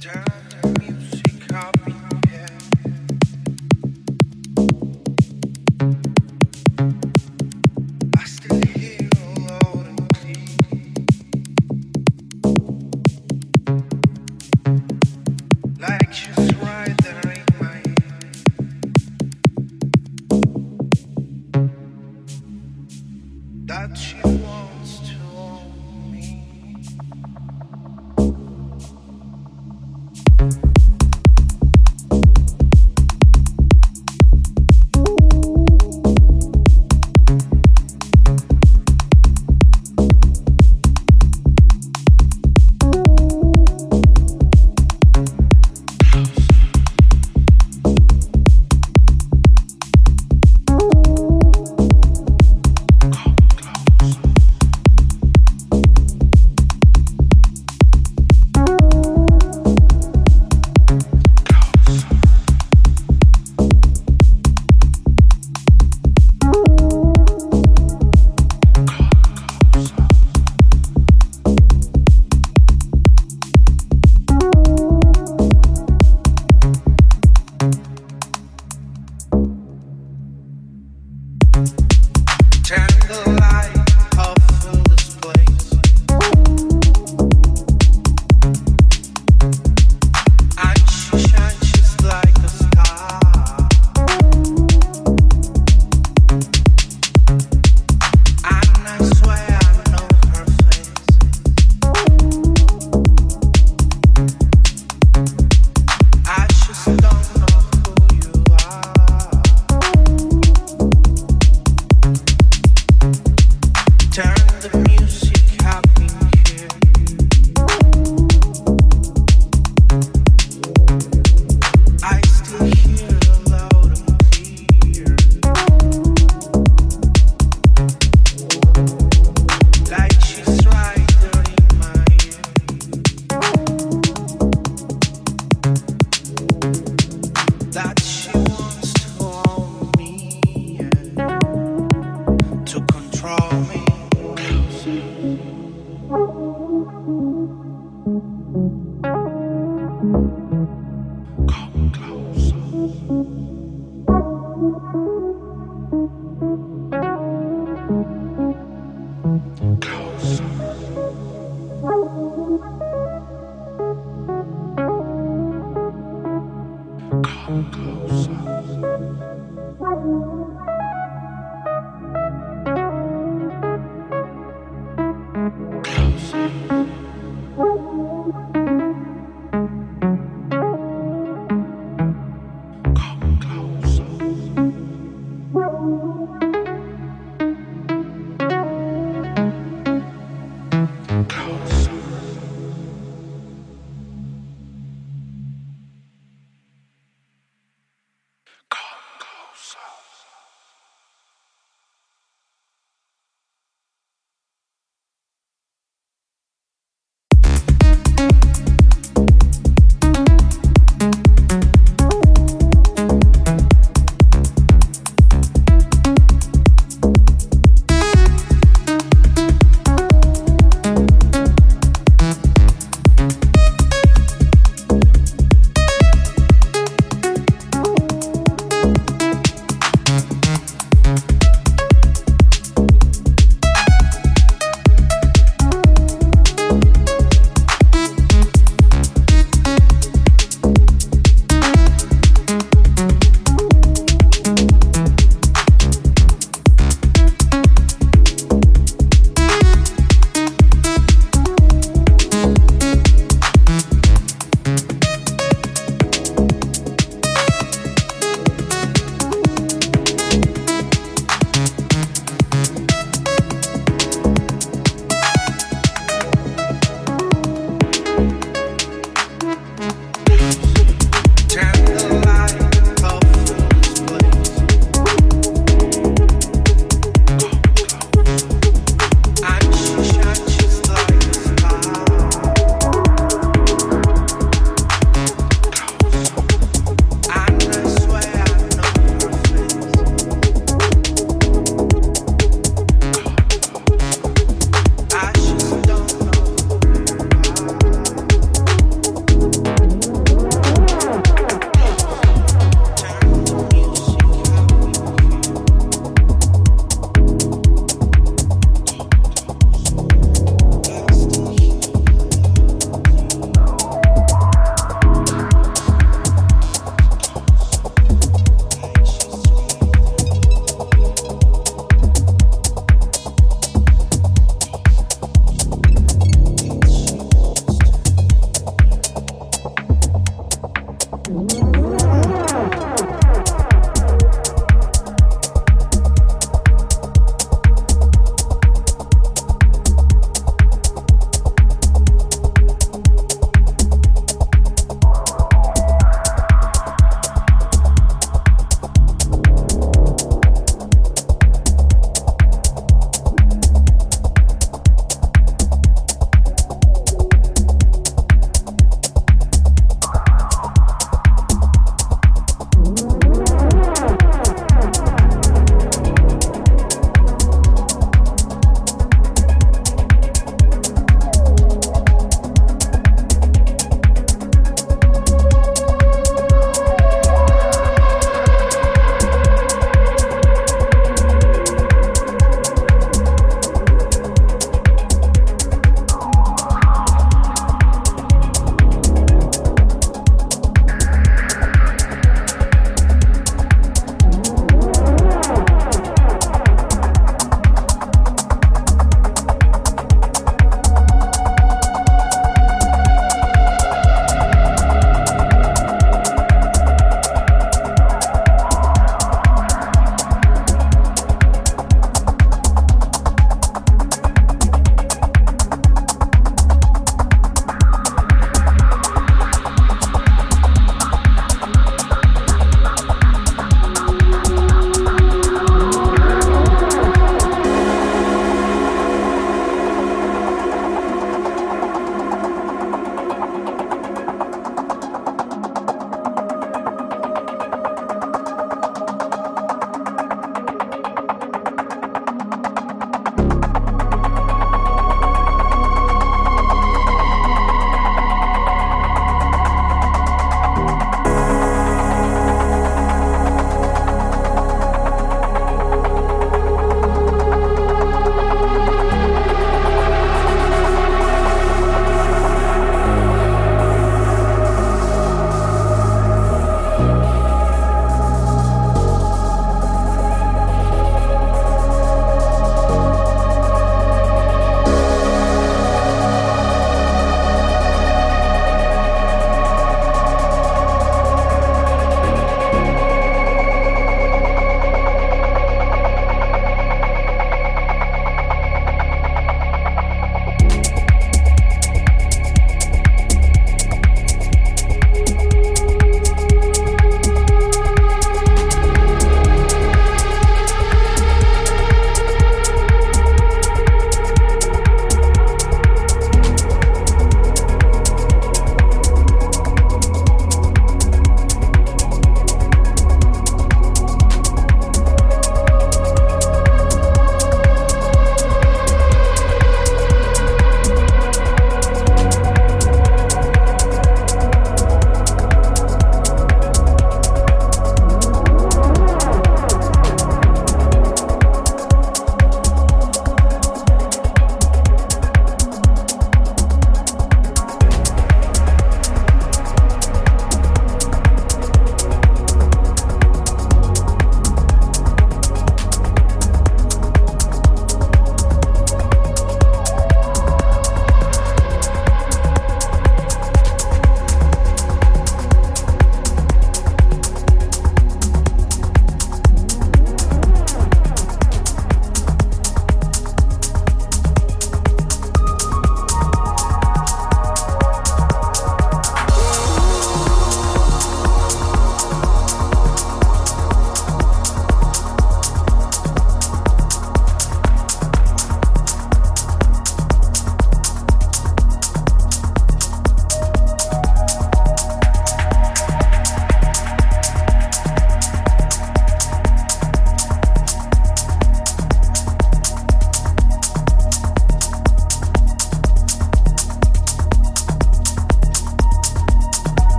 time. see